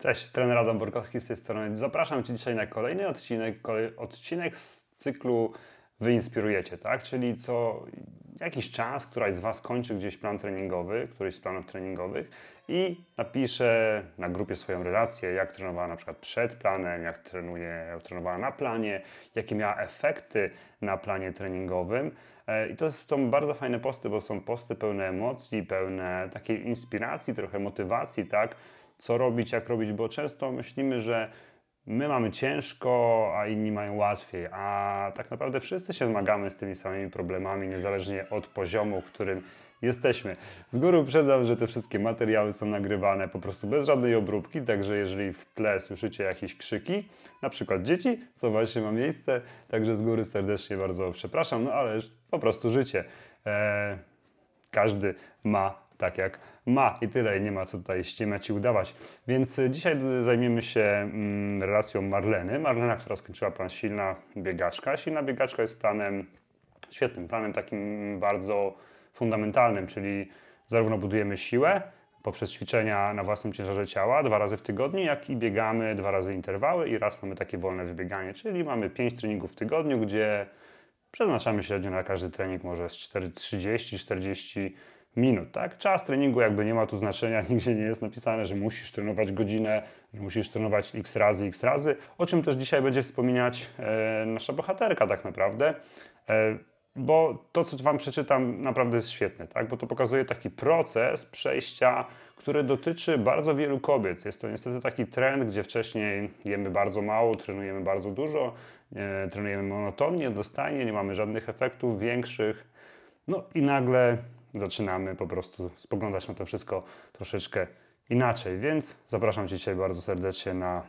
Cześć, trener Adam Borkowski z tej strony. Zapraszam Cię dzisiaj na kolejny odcinek, kolej, odcinek z cyklu Wyinspirujecie, tak? Czyli co jakiś czas któraś z Was kończy gdzieś plan treningowy, któryś z planów treningowych i napisze na grupie swoją relację, jak trenowała na przykład przed planem, jak trenuje, jak trenowała na planie, jakie miała efekty na planie treningowym. E, I to są bardzo fajne posty, bo są posty pełne emocji, pełne takiej inspiracji, trochę motywacji, tak? Co robić, jak robić, bo często myślimy, że my mamy ciężko, a inni mają łatwiej, a tak naprawdę wszyscy się zmagamy z tymi samymi problemami, niezależnie od poziomu, w którym jesteśmy. Z góry uprzedzam, że te wszystkie materiały są nagrywane po prostu bez żadnej obróbki, także jeżeli w tle słyszycie jakieś krzyki, na przykład dzieci, co właśnie ma miejsce, także z góry serdecznie bardzo przepraszam, no ale po prostu życie. Eee, każdy ma tak jak ma i tyle, i nie ma co tutaj ściemać i udawać. Więc y, dzisiaj zajmiemy się mm, relacją Marleny. Marlena, która skończyła plan Silna Biegaczka. Silna Biegaczka jest planem, świetnym planem, takim bardzo fundamentalnym, czyli zarówno budujemy siłę, poprzez ćwiczenia na własnym ciężarze ciała dwa razy w tygodniu, jak i biegamy dwa razy interwały i raz mamy takie wolne wybieganie, czyli mamy pięć treningów w tygodniu, gdzie przeznaczamy średnio na każdy trening może z 30-40 minut. Tak? Czas treningu jakby nie ma tu znaczenia, nigdzie nie jest napisane, że musisz trenować godzinę, że musisz trenować x razy, x razy, o czym też dzisiaj będzie wspominać e, nasza bohaterka tak naprawdę. E, bo to, co Wam przeczytam, naprawdę jest świetne, tak? bo to pokazuje taki proces przejścia, który dotyczy bardzo wielu kobiet. Jest to niestety taki trend, gdzie wcześniej jemy bardzo mało, trenujemy bardzo dużo, e, trenujemy monotonnie, dostajnie, nie mamy żadnych efektów większych. No i nagle zaczynamy po prostu spoglądać na to wszystko troszeczkę inaczej. Więc zapraszam Cię dzisiaj bardzo serdecznie na,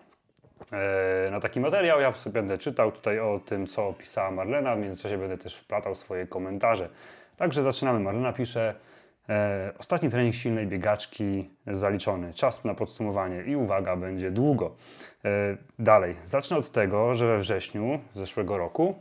e, na taki materiał. Ja sobie będę czytał tutaj o tym, co opisała Marlena. W międzyczasie będę też wplatał swoje komentarze. Także zaczynamy. Marlena pisze. E, ostatni trening silnej biegaczki zaliczony. Czas na podsumowanie i uwaga, będzie długo. E, dalej. Zacznę od tego, że we wrześniu zeszłego roku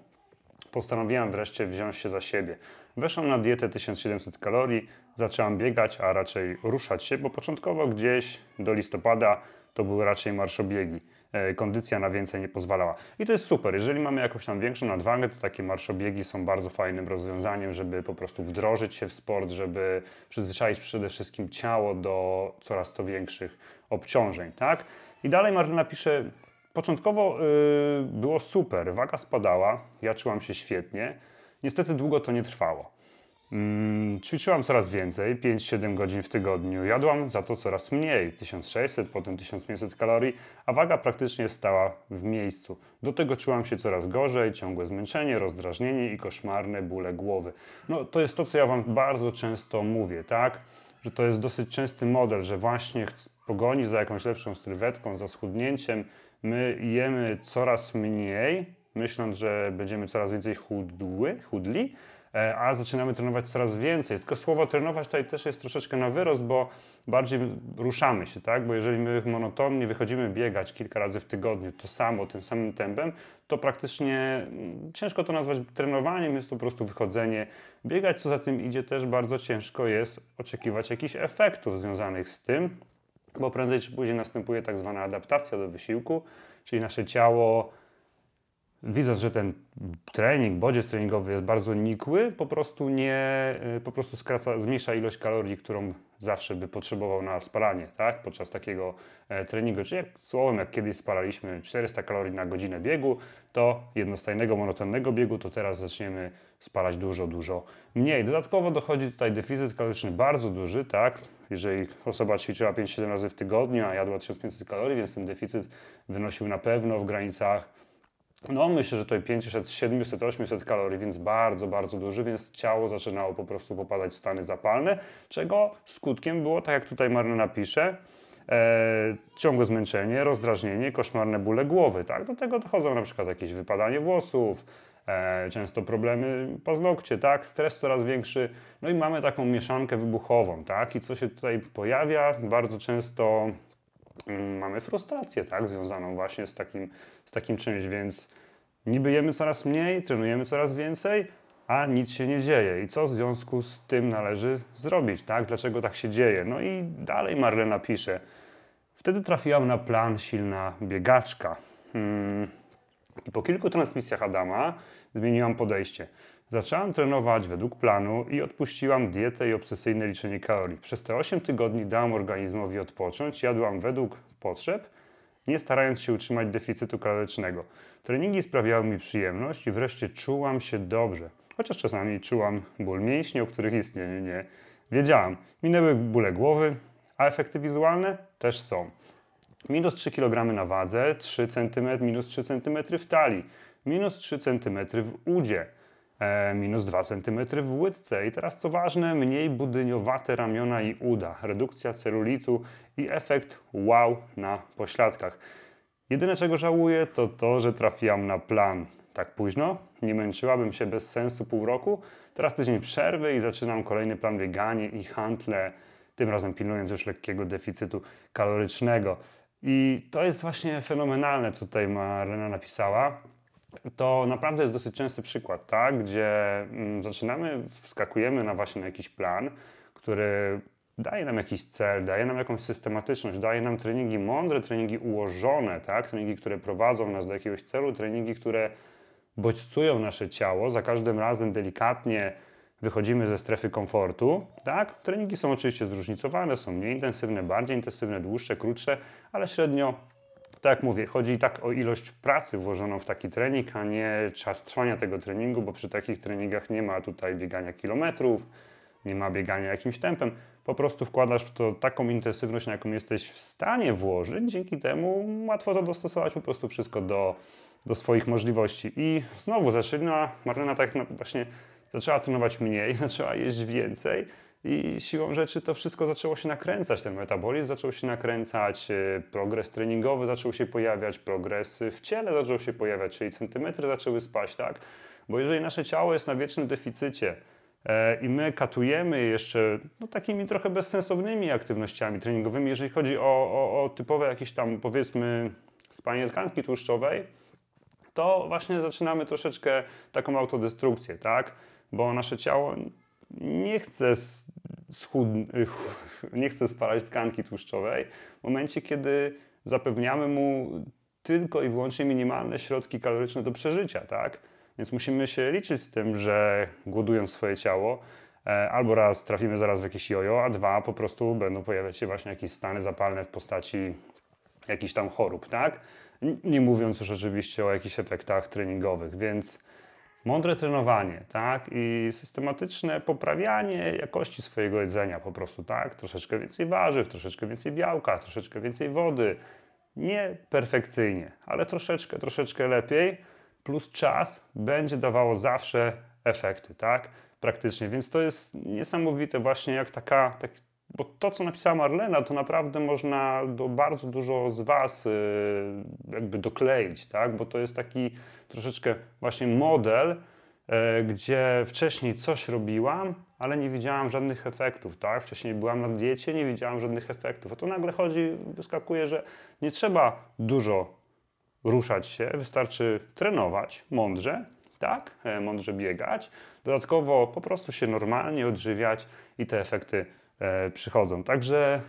postanowiłam wreszcie wziąć się za siebie. Weszłam na dietę 1700 kalorii, zaczęłam biegać, a raczej ruszać się, bo początkowo gdzieś do listopada to były raczej marszobiegi. E, kondycja na więcej nie pozwalała. I to jest super. Jeżeli mamy jakąś tam większą nadwagę, to takie marszobiegi są bardzo fajnym rozwiązaniem, żeby po prostu wdrożyć się w sport, żeby przyzwyczaić przede wszystkim ciało do coraz to większych obciążeń, tak? I dalej Marlena pisze, początkowo yy, było super, waga spadała, ja czułam się świetnie, Niestety długo to nie trwało. Hmm, ćwiczyłam coraz więcej, 5-7 godzin w tygodniu. Jadłam za to coraz mniej, 1600, potem 1500 kalorii, a waga praktycznie stała w miejscu. Do tego czułam się coraz gorzej, ciągłe zmęczenie, rozdrażnienie i koszmarne bóle głowy. No to jest to, co ja Wam bardzo często mówię, tak? Że to jest dosyć częsty model, że właśnie pogoni za jakąś lepszą sylwetką, za schudnięciem, my jemy coraz mniej, myśląc, że będziemy coraz więcej chudły, chudli, e, a zaczynamy trenować coraz więcej. Tylko słowo trenować tutaj też jest troszeczkę na wyrost, bo bardziej ruszamy się, tak? Bo jeżeli my monotonnie wychodzimy biegać kilka razy w tygodniu, to samo, tym samym tempem, to praktycznie mm, ciężko to nazwać trenowaniem, jest to po prostu wychodzenie biegać. Co za tym idzie, też bardzo ciężko jest oczekiwać jakichś efektów związanych z tym, bo prędzej czy później następuje tak zwana adaptacja do wysiłku, czyli nasze ciało widząc, że ten trening, bodziec treningowy jest bardzo nikły, po prostu nie, y, po prostu skraca, zmniejsza ilość kalorii, którą zawsze by potrzebował na spalanie, tak? Podczas takiego e, treningu. Czyli jak słowem, jak kiedyś spalaliśmy 400 kalorii na godzinę biegu, to jednostajnego, monotonnego biegu, to teraz zaczniemy spalać dużo, dużo mniej. Dodatkowo dochodzi tutaj deficyt kaloryczny bardzo duży, tak? Jeżeli osoba ćwiczyła 5-7 razy w tygodniu, a jadła 1500 kalorii, więc ten deficyt wynosił na pewno w granicach no myślę, że to 500, 700, 800 kalorii, więc bardzo, bardzo duży, więc ciało zaczynało po prostu popadać w stany zapalne, czego skutkiem było, tak jak tutaj Marlena pisze, e, ciągłe zmęczenie, rozdrażnienie, koszmarne bóle głowy. Tak? Do tego dochodzą na przykład jakieś wypadanie włosów, e, często problemy paznokcie, tak? stres coraz większy, no i mamy taką mieszankę wybuchową. Tak? I co się tutaj pojawia? Bardzo często mamy frustrację, tak, związaną właśnie z takim, z takim czymś, więc niby jemy coraz mniej, trenujemy coraz więcej, a nic się nie dzieje. I co w związku z tym należy zrobić, tak? Dlaczego tak się dzieje? No i dalej Marlena pisze. Wtedy trafiłam na plan silna biegaczka. Hmm. I po kilku transmisjach Adama zmieniłam podejście. Zaczęłam trenować według planu i odpuściłam dietę i obsesyjne liczenie kalorii. Przez te 8 tygodni dałam organizmowi odpocząć, jadłam według potrzeb, nie starając się utrzymać deficytu kalorycznego. Treningi sprawiały mi przyjemność i wreszcie czułam się dobrze. Chociaż czasami czułam ból mięśni, o których istnieniu nie wiedziałam. Minęły bóle głowy, a efekty wizualne też są. Minus 3 kg na wadze, 3 cm, minus 3 cm w talii, minus 3 cm w udzie, e, minus 2 cm w łydce i teraz co ważne, mniej budyniowate ramiona i uda, redukcja celulitu i efekt wow na pośladkach. Jedyne czego żałuję to to, że trafiłam na plan tak późno, nie męczyłabym się bez sensu pół roku, teraz tydzień przerwy i zaczynam kolejny plan bieganie i handle, tym razem pilnując już lekkiego deficytu kalorycznego. I to jest właśnie fenomenalne, co tutaj Marlena napisała. To naprawdę jest dosyć częsty przykład, tak? gdzie mm, zaczynamy, wskakujemy na właśnie na jakiś plan, który daje nam jakiś cel, daje nam jakąś systematyczność, daje nam treningi mądre, treningi ułożone, tak? treningi, które prowadzą nas do jakiegoś celu, treningi, które bodźcują nasze ciało, za każdym razem delikatnie wychodzimy ze strefy komfortu. Tak? Treningi są oczywiście zróżnicowane, są mniej intensywne, bardziej intensywne, dłuższe, krótsze, ale średnio, tak jak mówię, chodzi tak o ilość pracy włożoną w taki trening, a nie czas trwania tego treningu, bo przy takich treningach nie ma tutaj biegania kilometrów, nie ma biegania jakimś tempem. Po prostu wkładasz w to taką intensywność, na jaką jesteś w stanie włożyć. Dzięki temu łatwo to dostosować po prostu wszystko do, do swoich możliwości. I znowu zaczyna Marlena tak właśnie zaczęła trenować mniej, zaczęła jeść więcej i siłą rzeczy to wszystko zaczęło się nakręcać. Ten metabolizm zaczął się nakręcać, e, progres treningowy zaczął się pojawiać, progres w ciele zaczął się pojawiać, czyli centymetry zaczęły spaść, tak? Bo jeżeli nasze ciało jest na wiecznym deficycie, e, i my katujemy jeszcze no, takimi trochę bezsensownymi aktywnościami treningowymi, jeżeli chodzi o, o, o typowe jakieś tam powiedzmy spalanie tkanki tłuszczowej, to właśnie zaczynamy troszeczkę taką autodestrukcję, tak? Bo nasze ciało nie chce, schud... nie chce spalać tkanki tłuszczowej w momencie, kiedy zapewniamy mu tylko i wyłącznie minimalne środki kaloryczne do przeżycia, tak? Więc musimy się liczyć z tym, że głodując swoje ciało, e, albo raz trafimy zaraz w jakieś jojo, a dwa po prostu będą pojawiać się właśnie jakieś stany zapalne w postaci jakichś tam chorób, tak? Nie mówiąc już oczywiście o jakichś efektach treningowych, więc mądre trenowanie, tak? I systematyczne poprawianie jakości swojego jedzenia po prostu, tak? Troszeczkę więcej warzyw, troszeczkę więcej białka, troszeczkę więcej wody. Nie perfekcyjnie, ale troszeczkę, troszeczkę lepiej, plus czas będzie dawało zawsze efekty, tak? Praktycznie, więc to jest niesamowite właśnie jak taka, tak, bo to, co napisała Marlena, to naprawdę można do bardzo dużo z Was yy, jakby dokleić, tak? Bo to jest taki troszeczkę właśnie model, yy, gdzie wcześniej coś robiłam, ale nie widziałam żadnych efektów, tak? Wcześniej byłam na diecie, nie widziałam żadnych efektów. A tu nagle chodzi, wyskakuje, że nie trzeba dużo ruszać się, wystarczy trenować mądrze, tak? E, mądrze biegać, dodatkowo po prostu się normalnie odżywiać i te efekty przychodzą. Także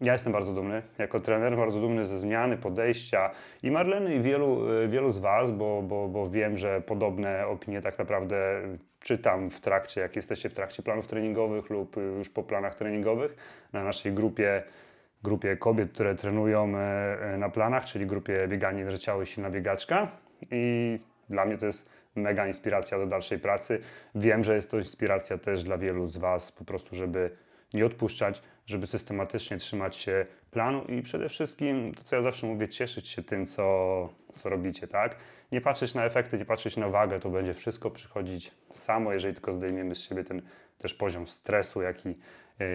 ja jestem bardzo dumny jako trener, bardzo dumny ze zmiany podejścia i Marleny i wielu, e, wielu z Was, bo, bo, bo wiem, że podobne opinie tak naprawdę czytam w trakcie, jak jesteście w trakcie planów treningowych lub już po planach treningowych na naszej grupie grupie kobiet, które trenują e, na planach, czyli grupie bieganie drżeciały silna biegaczka i dla mnie to jest mega inspiracja do dalszej pracy. Wiem, że jest to inspiracja też dla wielu z Was, po prostu, żeby nie odpuszczać, żeby systematycznie trzymać się planu i przede wszystkim, to co ja zawsze mówię, cieszyć się tym, co, co robicie, tak? Nie patrzeć na efekty, nie patrzeć na wagę, to będzie wszystko przychodzić samo, jeżeli tylko zdejmiemy z siebie ten też poziom stresu, jaki,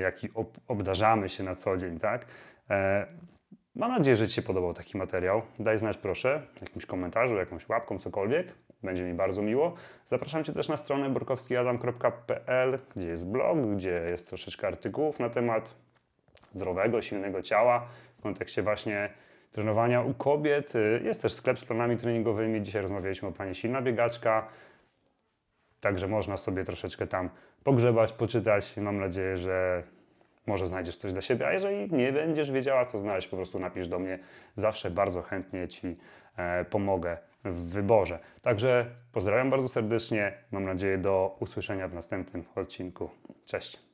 jaki ob, obdarzamy się na co dzień, tak? E, Mam nadzieję, że Ci się podobał taki materiał. Daj znać proszę jakimś komentarzu, jakąś łapką, cokolwiek. Będzie mi bardzo miło. Zapraszam Cię też na stronę borkowskiadam.pl, gdzie jest blog, gdzie jest troszeczkę artykułów na temat zdrowego, silnego ciała w kontekście właśnie trenowania u kobiet. Jest też sklep z planami treningowymi. Dzisiaj rozmawialiśmy o planie silna biegaczka. Także można sobie troszeczkę tam pogrzebać, poczytać. Mam nadzieję, że może znajdziesz coś dla siebie, a jeżeli nie będziesz wiedziała, co znaleźć, po prostu napisz do mnie. Zawsze bardzo chętnie Ci e, pomogę w wyborze. Także pozdrawiam bardzo serdecznie. Mam nadzieję do usłyszenia w następnym odcinku. Cześć.